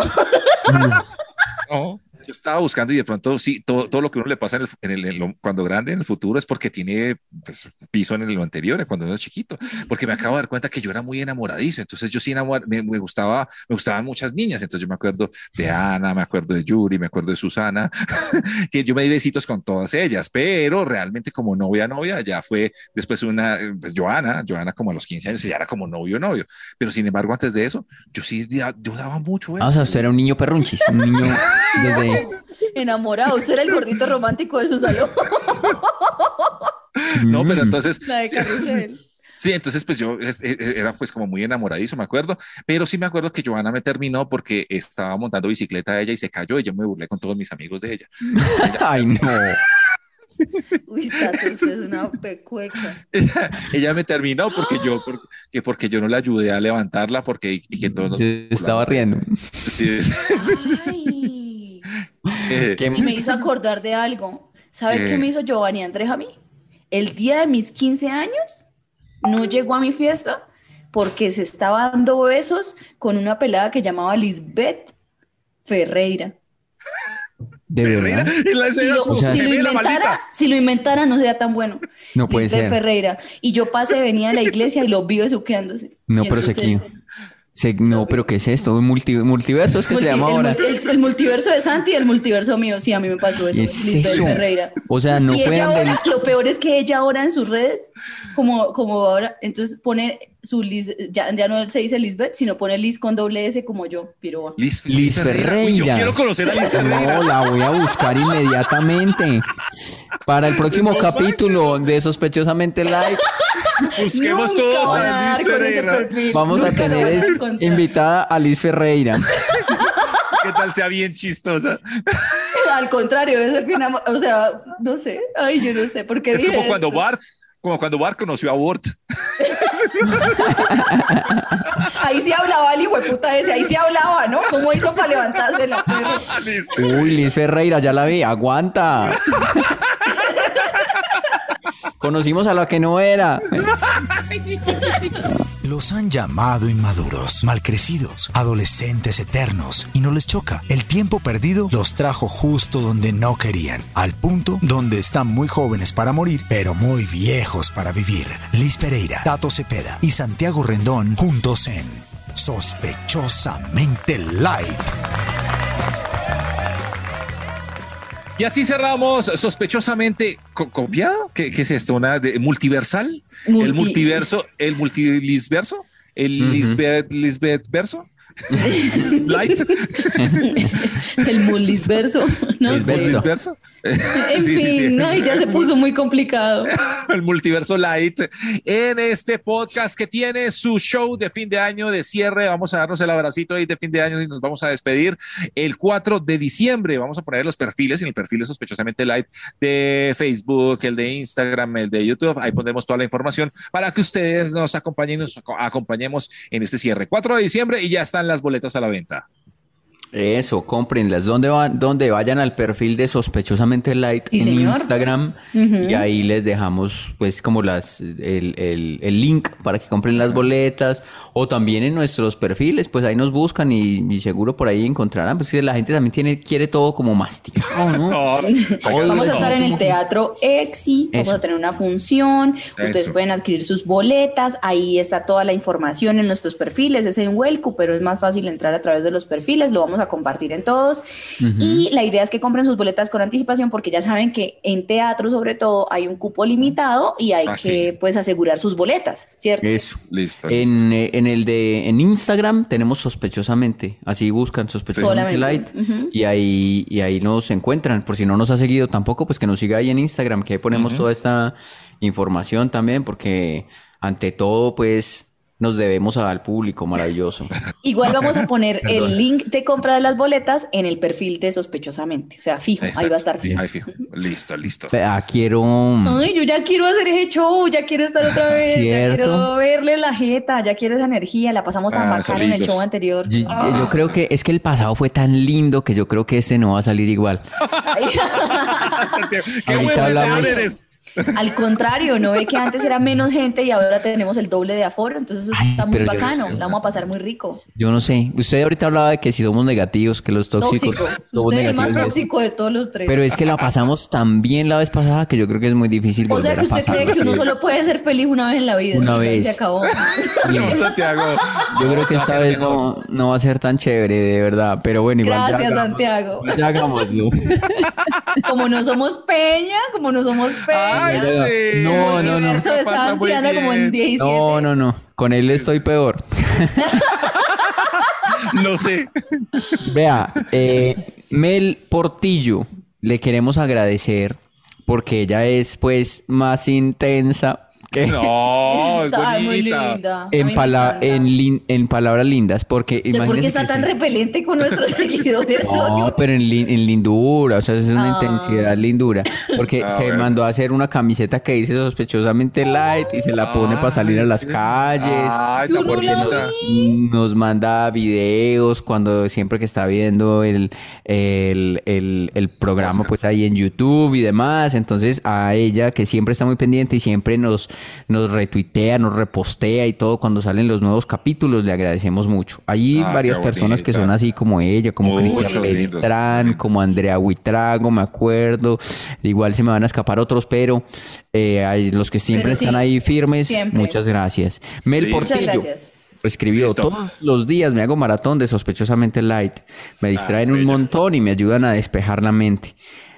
No. Yo estaba buscando y de pronto sí, todo, todo lo que uno le pasa en el, en el- en lo- cuando grande, en el futuro, es porque tiene pues, piso en lo anterior, cuando uno es chiquito. Porque me acabo de dar cuenta que yo era muy enamoradizo. Entonces yo sí enamor- me, me gustaba, me gustaban muchas niñas. Entonces yo me acuerdo de Ana, me acuerdo de Yuri, me acuerdo de Susana, [laughs] que yo me di besitos con todas ellas, pero realmente como novia, novia, ya fue después una, pues Joana, Joana como a los 15 años, ya era como novio, novio. Pero sin embargo, antes de eso, yo sí, yo daba mucho Ah, o sea, usted era un niño perrunchis, un niño [laughs] desde... [laughs] Enamorado. Usted era el gordito romántico de su salón. [laughs] No, pero entonces... La de sí, carrusel. Sí, entonces pues yo e- e- era pues como muy enamoradizo, me acuerdo, pero sí me acuerdo que Joana me terminó porque estaba montando bicicleta a ella y se cayó y yo me burlé con todos mis amigos de ella. [laughs] Ay, no. Uy, Tato, usted es una pecueca. Ella, ella me terminó porque yo, por- que porque yo no la ayudé a levantarla porque y que todos nos estaba de riendo. Sí, sí, sí, sí. Ay. Eh, [laughs] ¿Qué- Y me hizo acordar de algo. ¿Sabes Eh. qué me hizo Giovanni Andrés a mí? El día de mis 15 años no llegó a mi fiesta porque se estaba dando besos con una pelada que llamaba Lisbeth Ferreira. ¿De Ferreira, verdad? y la Si lo, su o sea- si lo gemela inventara, si lo inventara no sería tan bueno. No puede Lisbeth ser. Ferreira. Y yo pasé, venía de la iglesia y los vi besuqueándose. No, Y pero se entonces- equivo- se- no, pero ¿qué es esto? ¿Un multi- multiverso es que se llama el, ahora? el- el multiverso de Santi y el multiverso mío. Sí, a mí me pasó eso. ¿Qué es eso? Ferreira. O sea, no y ella ahora, del- lo peor es que ella ahora en sus redes, como, como ahora, entonces pone su Liz, ya, ya no se dice Lisbeth, sino pone Liz con doble S como yo, pero Liz, Liz Uy, yo Ferreira. quiero conocer a Liz Ferreira. No, la voy a buscar inmediatamente. Para el próximo No, capítulo de Sospechosamente Live, Busquemos Nunca todos a Liz Ferreira. vamos a nunca tener es- invitada a Liz Ferreira. [laughs] ¿Qué tal sea bien chistosa? [laughs] Al contrario, debe ser que una, o sea, no sé, ay, yo no sé, por qué Es dije como cuando esto? Bart, como cuando Bart conoció a Bort. Ahí sí hablaba el hijo de puta ese, ahí sí hablaba, ¿no? ¿Cómo hizo para levantarse la perra? Uy, Liz Ferreira, ya la vi, aguanta. [laughs] Conocimos a la que no era. Los han llamado inmaduros, malcrecidos, adolescentes eternos, y no les choca. El tiempo perdido los trajo justo donde no querían, al punto donde están muy jóvenes para morir, pero muy viejos para vivir. Liz Pereira, Tato Cepeda y Santiago Rendón juntos en Sospechosamente Light. Y así cerramos sospechosamente co- copiado. ¿Qué, qué es esto? ¿Una de, multiversal? Multi- ¿El multiverso? ¿El multilisverso? ¿El. Lisbeth, Lisbeth verso? ¿Light? [laughs] El mulisverso, no El sé. verso. ¿Lisverso? En Sí, sí, fin, sí. ay, ya se puso muy complicado. el multiverso light en este podcast que tiene su show de fin de año de cierre. Vamos a darnos el abracito ahí de fin de año y nos vamos a despedir el 4 de diciembre. Vamos a poner los perfiles en el perfil de sospechosamente light de Facebook, el de Instagram, el de YouTube. Ahí pondremos toda la información para que ustedes nos acompañen, nos aco- acompañemos en este cierre. 4 de diciembre y ya están las boletas a la venta. Eso, cómprenlas. Donde van, donde vayan al perfil de Sospechosamente Light Sí, en señor. Instagram y ahí les dejamos pues como las el, el- el link para que compren las boletas o también en nuestros perfiles, pues ahí nos buscan y, y seguro por ahí encontrarán, pues que la gente también tiene quiere todo como masticado, ¿no? [laughs] No, Todo Vamos a es estar en el Teatro Exi, vamos Eso. a tener una función, ustedes Eso. pueden adquirir sus boletas, ahí está toda la información en nuestros perfiles, es en Welcu, pero es más fácil entrar a través de los perfiles, lo vamos a compartir en todos. Y la idea es que compren sus boletas con anticipación porque ya saben que en teatro sobre todo hay un cupo limitado y hay Ah, que sí. pues asegurar sus boletas, ¿cierto? Eso. Listo. listo. En, eh, en el de en Instagram tenemos sospechosamente, así buscan sospechosamente light y ahí y ahí nos encuentran. Por si no nos ha seguido tampoco, pues que nos siga ahí en Instagram, que ahí ponemos toda esta información también, porque ante todo, pues nos debemos al público maravilloso. Igual vamos a [laughs] poner el link de compra de las boletas en el perfil de sospechosamente, o sea, fijo, ahí va a estar fijo. Ahí fijo. Listo, listo. Ah, quiero Ay, yo ya quiero hacer ese show, ya quiero estar otra vez, ya quiero verle la jeta, ya quiero esa energía, la pasamos tan Ah, bacano en el show anterior. yo, yo creo que es que el pasado fue tan lindo que yo creo que este no va a salir igual. [laughs] [laughs] Qué Ahorita buen hablamos. eres. Al contrario, ¿no ve que antes era menos gente y ahora tenemos el doble de aforo? Entonces eso Ay, está muy no bacano, sé. la vamos a pasar muy rico. Yo no sé. Usted ahorita hablaba de que si somos negativos, que los tóxicos Tóxico. somos Usted es el más negativos. tóxico de todos los tres. Pero es que la pasamos tan bien la vez pasada que yo creo que es muy difícil o sea volver que a usted pasar. cree que uno solo puede ser feliz una vez en la vida. Una vez. Se acabó. [laughs] No, Santiago. Yo creo que va a esta ser vez no, no va a ser tan chévere, de verdad. Pero bueno, igual ya Gracias, hagamos- Santiago. Ya hagámoslo. [laughs] Como no somos Peña, como no somos Peña. Ay, sí. No, el no, no. universo de Pasa Santi muy anda como en bien. 17. No, no, no. Con él estoy peor. [laughs] Lo sé. Vea, eh, Mel Portillo, le queremos agradecer porque ella es pues más intensa No, [laughs] es muy bonita. linda. En, me pala- encanta. en, lin- en palabras lindas, porque ¿Usted por qué está tan sí. repelente con nuestros [laughs] seguidores? No, pero en, lin- en lindura, o sea, es una Ah. intensidad lindura. Porque Ah, se bueno. mandó a hacer una camiseta que dice sospechosamente light y se la pone para salir a las sí. calles. Ay, tan bonita. Nos manda videos cuando siempre que está viendo el, el, el, el programa, pues ahí en YouTube y demás. Entonces, a ella que siempre está muy pendiente y siempre nos, nos retuitea, nos repostea y todo cuando salen los nuevos capítulos, le agradecemos mucho. Hay Ah, varias personas que son así como ella, como Cristian Beltrán, como Andrea Huitrago, me acuerdo. Igual se me van a escapar otros, pero eh, hay los que siempre Pero sí, están ahí firmes, siempre. muchas gracias. Mel Sí. Muchas Portillo. gracias. Escribió, Listo. todos los días me hago maratón de sospechosamente light. Me distraen un montón y me ayudan a despejar la mente.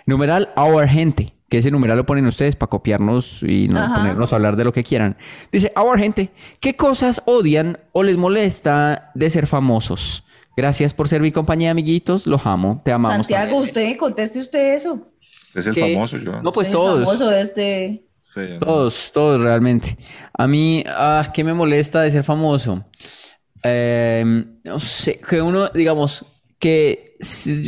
Numeral Our Gente, que ese numeral lo ponen ustedes para copiarnos y no Ajá. ponernos a hablar de lo que quieran. Dice, Our Gente, ¿qué cosas odian o les molesta de ser famosos? Gracias por ser mi compañía, amiguitos. Los amo. Te amamos. Santiago, también. usted, conteste usted eso. Es el ¿Qué? famoso, yo. No, pues El todos. famoso este. Sí, no. Todos, todos realmente. A mí, ah, ¿qué me molesta de ser famoso? Eh, no sé, que uno, digamos, que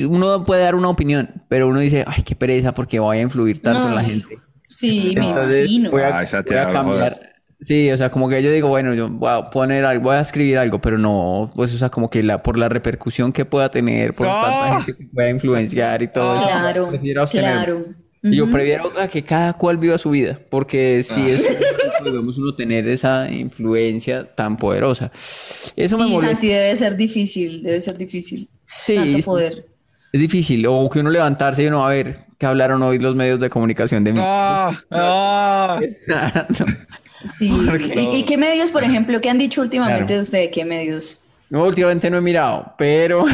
uno puede dar una opinión, pero uno dice, ay, qué pereza porque voy a influir tanto en la gente. Sí, me Entonces, imagino. voy a, Ay, voy a cambiar. Sí, o sea, como que yo digo, bueno, yo voy a poner algo, voy a escribir algo, pero no, pues, o sea, como que la, por la repercusión que pueda tener, por No. tanta gente que pueda influenciar y todo eso, Claro, prefiero abstenerme. claro. Y Yo prefiero a que cada cual viva su vida, porque si Ah. es [laughs] debemos uno tener esa influencia tan poderosa. Eso me Sí, molesta. Santi, debe ser difícil, debe ser difícil. Sí, Tanto sí, poder. es difícil. O que uno levantarse y uno a ver qué hablaron hoy los medios de comunicación de mí. [laughs] No, no. [laughs] No. Sí. ¿Y, y qué medios, por ejemplo, qué han dicho últimamente Claro. de usted? ¿Qué medios? No, últimamente no he mirado, pero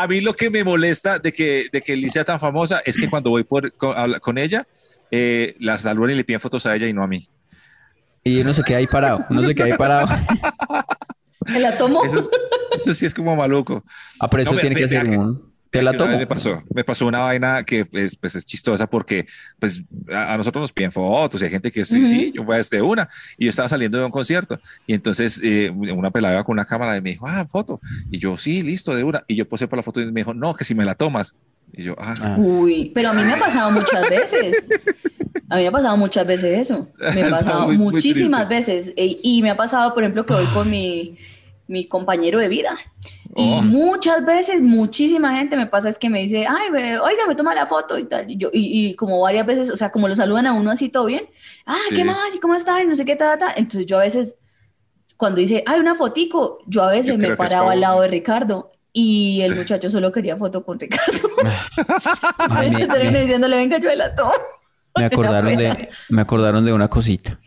A mí lo que me molesta de que, de que Liz sea tan famosa es que cuando voy por, con, ella, eh, las saludan y le piden fotos a ella y no a mí. y uno se queda ahí parado, uno se queda ahí parado. ¿Me la tomo? Eso, eso sí es como maluco. Ah, pero eso No, tiene me- que ser vea que- un. Te la tomo. Me pasó, me pasó una vaina que pues, pues es chistosa porque pues a, a nosotros nos piden fotos y hay gente que sí, sí, yo voy desde una y yo estaba saliendo de un concierto y entonces eh, una pelada con una cámara y me dijo, ah, foto. Y yo, sí, listo, de una. Y yo posé para la foto y me dijo, no, que si me la tomas. Y yo, ah, Ah. Uy, pero a mí me ha pasado muchas veces. A mí me ha pasado muchas veces eso. Me ha [laughs] pasado muy- muy muchísimas veces. E- Y me ha pasado, por ejemplo, que voy con mi, mi compañero de vida. Y Oh. muchas veces, muchísima gente me pasa es que me dice, ay, ve, oiga, me toma la foto y tal. Y, yo, y, y como varias veces, o sea, como lo saludan a uno así todo bien. Ah, Sí. ¿qué más? ¿Y cómo está? Y no sé qué, ta, ta. Entonces yo a veces, cuando dice, ay, una fotico, yo a veces Yo me paraba al lado de Ricardo. Y el muchacho solo quería foto con Ricardo. [laughs] Termino me- diciéndole, venga, yo la tomo. Me [laughs] acordaron de, me acordaron de una cosita.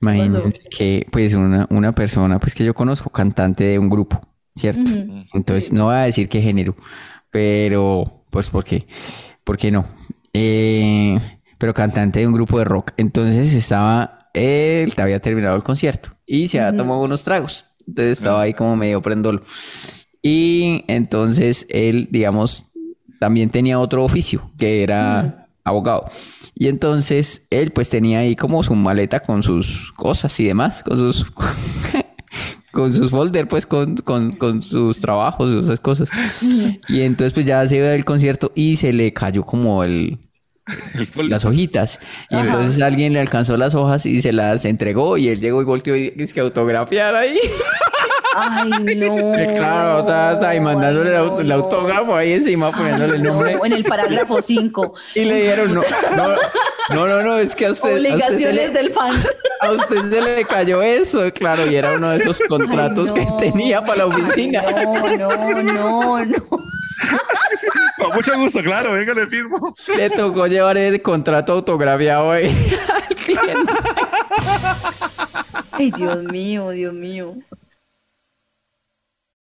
Imagínense que, pues, una, una persona, pues, que yo conozco, cantante de un grupo, ¿cierto? Entonces, no voy a decir qué género, pero, pues, ¿por qué? ¿Por qué no? Eh, pero cantante de un grupo de rock. Entonces, estaba, él había terminado el concierto y se había tomado unos tragos. Entonces, estaba ahí como medio prendolo. Y entonces, él, digamos, también tenía otro oficio, que era abogado. Y entonces él pues tenía ahí como su maleta con sus cosas y demás, con sus [laughs] con sus folder, pues con, con, con sus trabajos y esas cosas. Y entonces pues ya se iba del concierto y se le cayó como el las hojitas. Y Ajá. entonces alguien le alcanzó las hojas y se las entregó y él llegó y volteó y dice que autografiar ahí. [laughs] Ay, [laughs] no. Claro, o sea, está ahí mandándole el, Ay, auto- el no, no. autógrafo ahí encima poniéndole el No, nombre. en el parágrafo 5. Y le dijeron, no, no, no, no, no, es que a usted, a usted se Obligaciones le, del fan. a usted se le cayó eso, claro, y era uno de esos contratos Ay, que no. tenía para la oficina. Ay, No, no, no, no. Con mucho gusto, claro, venga, le firmo. Le tocó llevar el contrato autografiado ahí al cliente. Ay, Dios mío, Dios mío.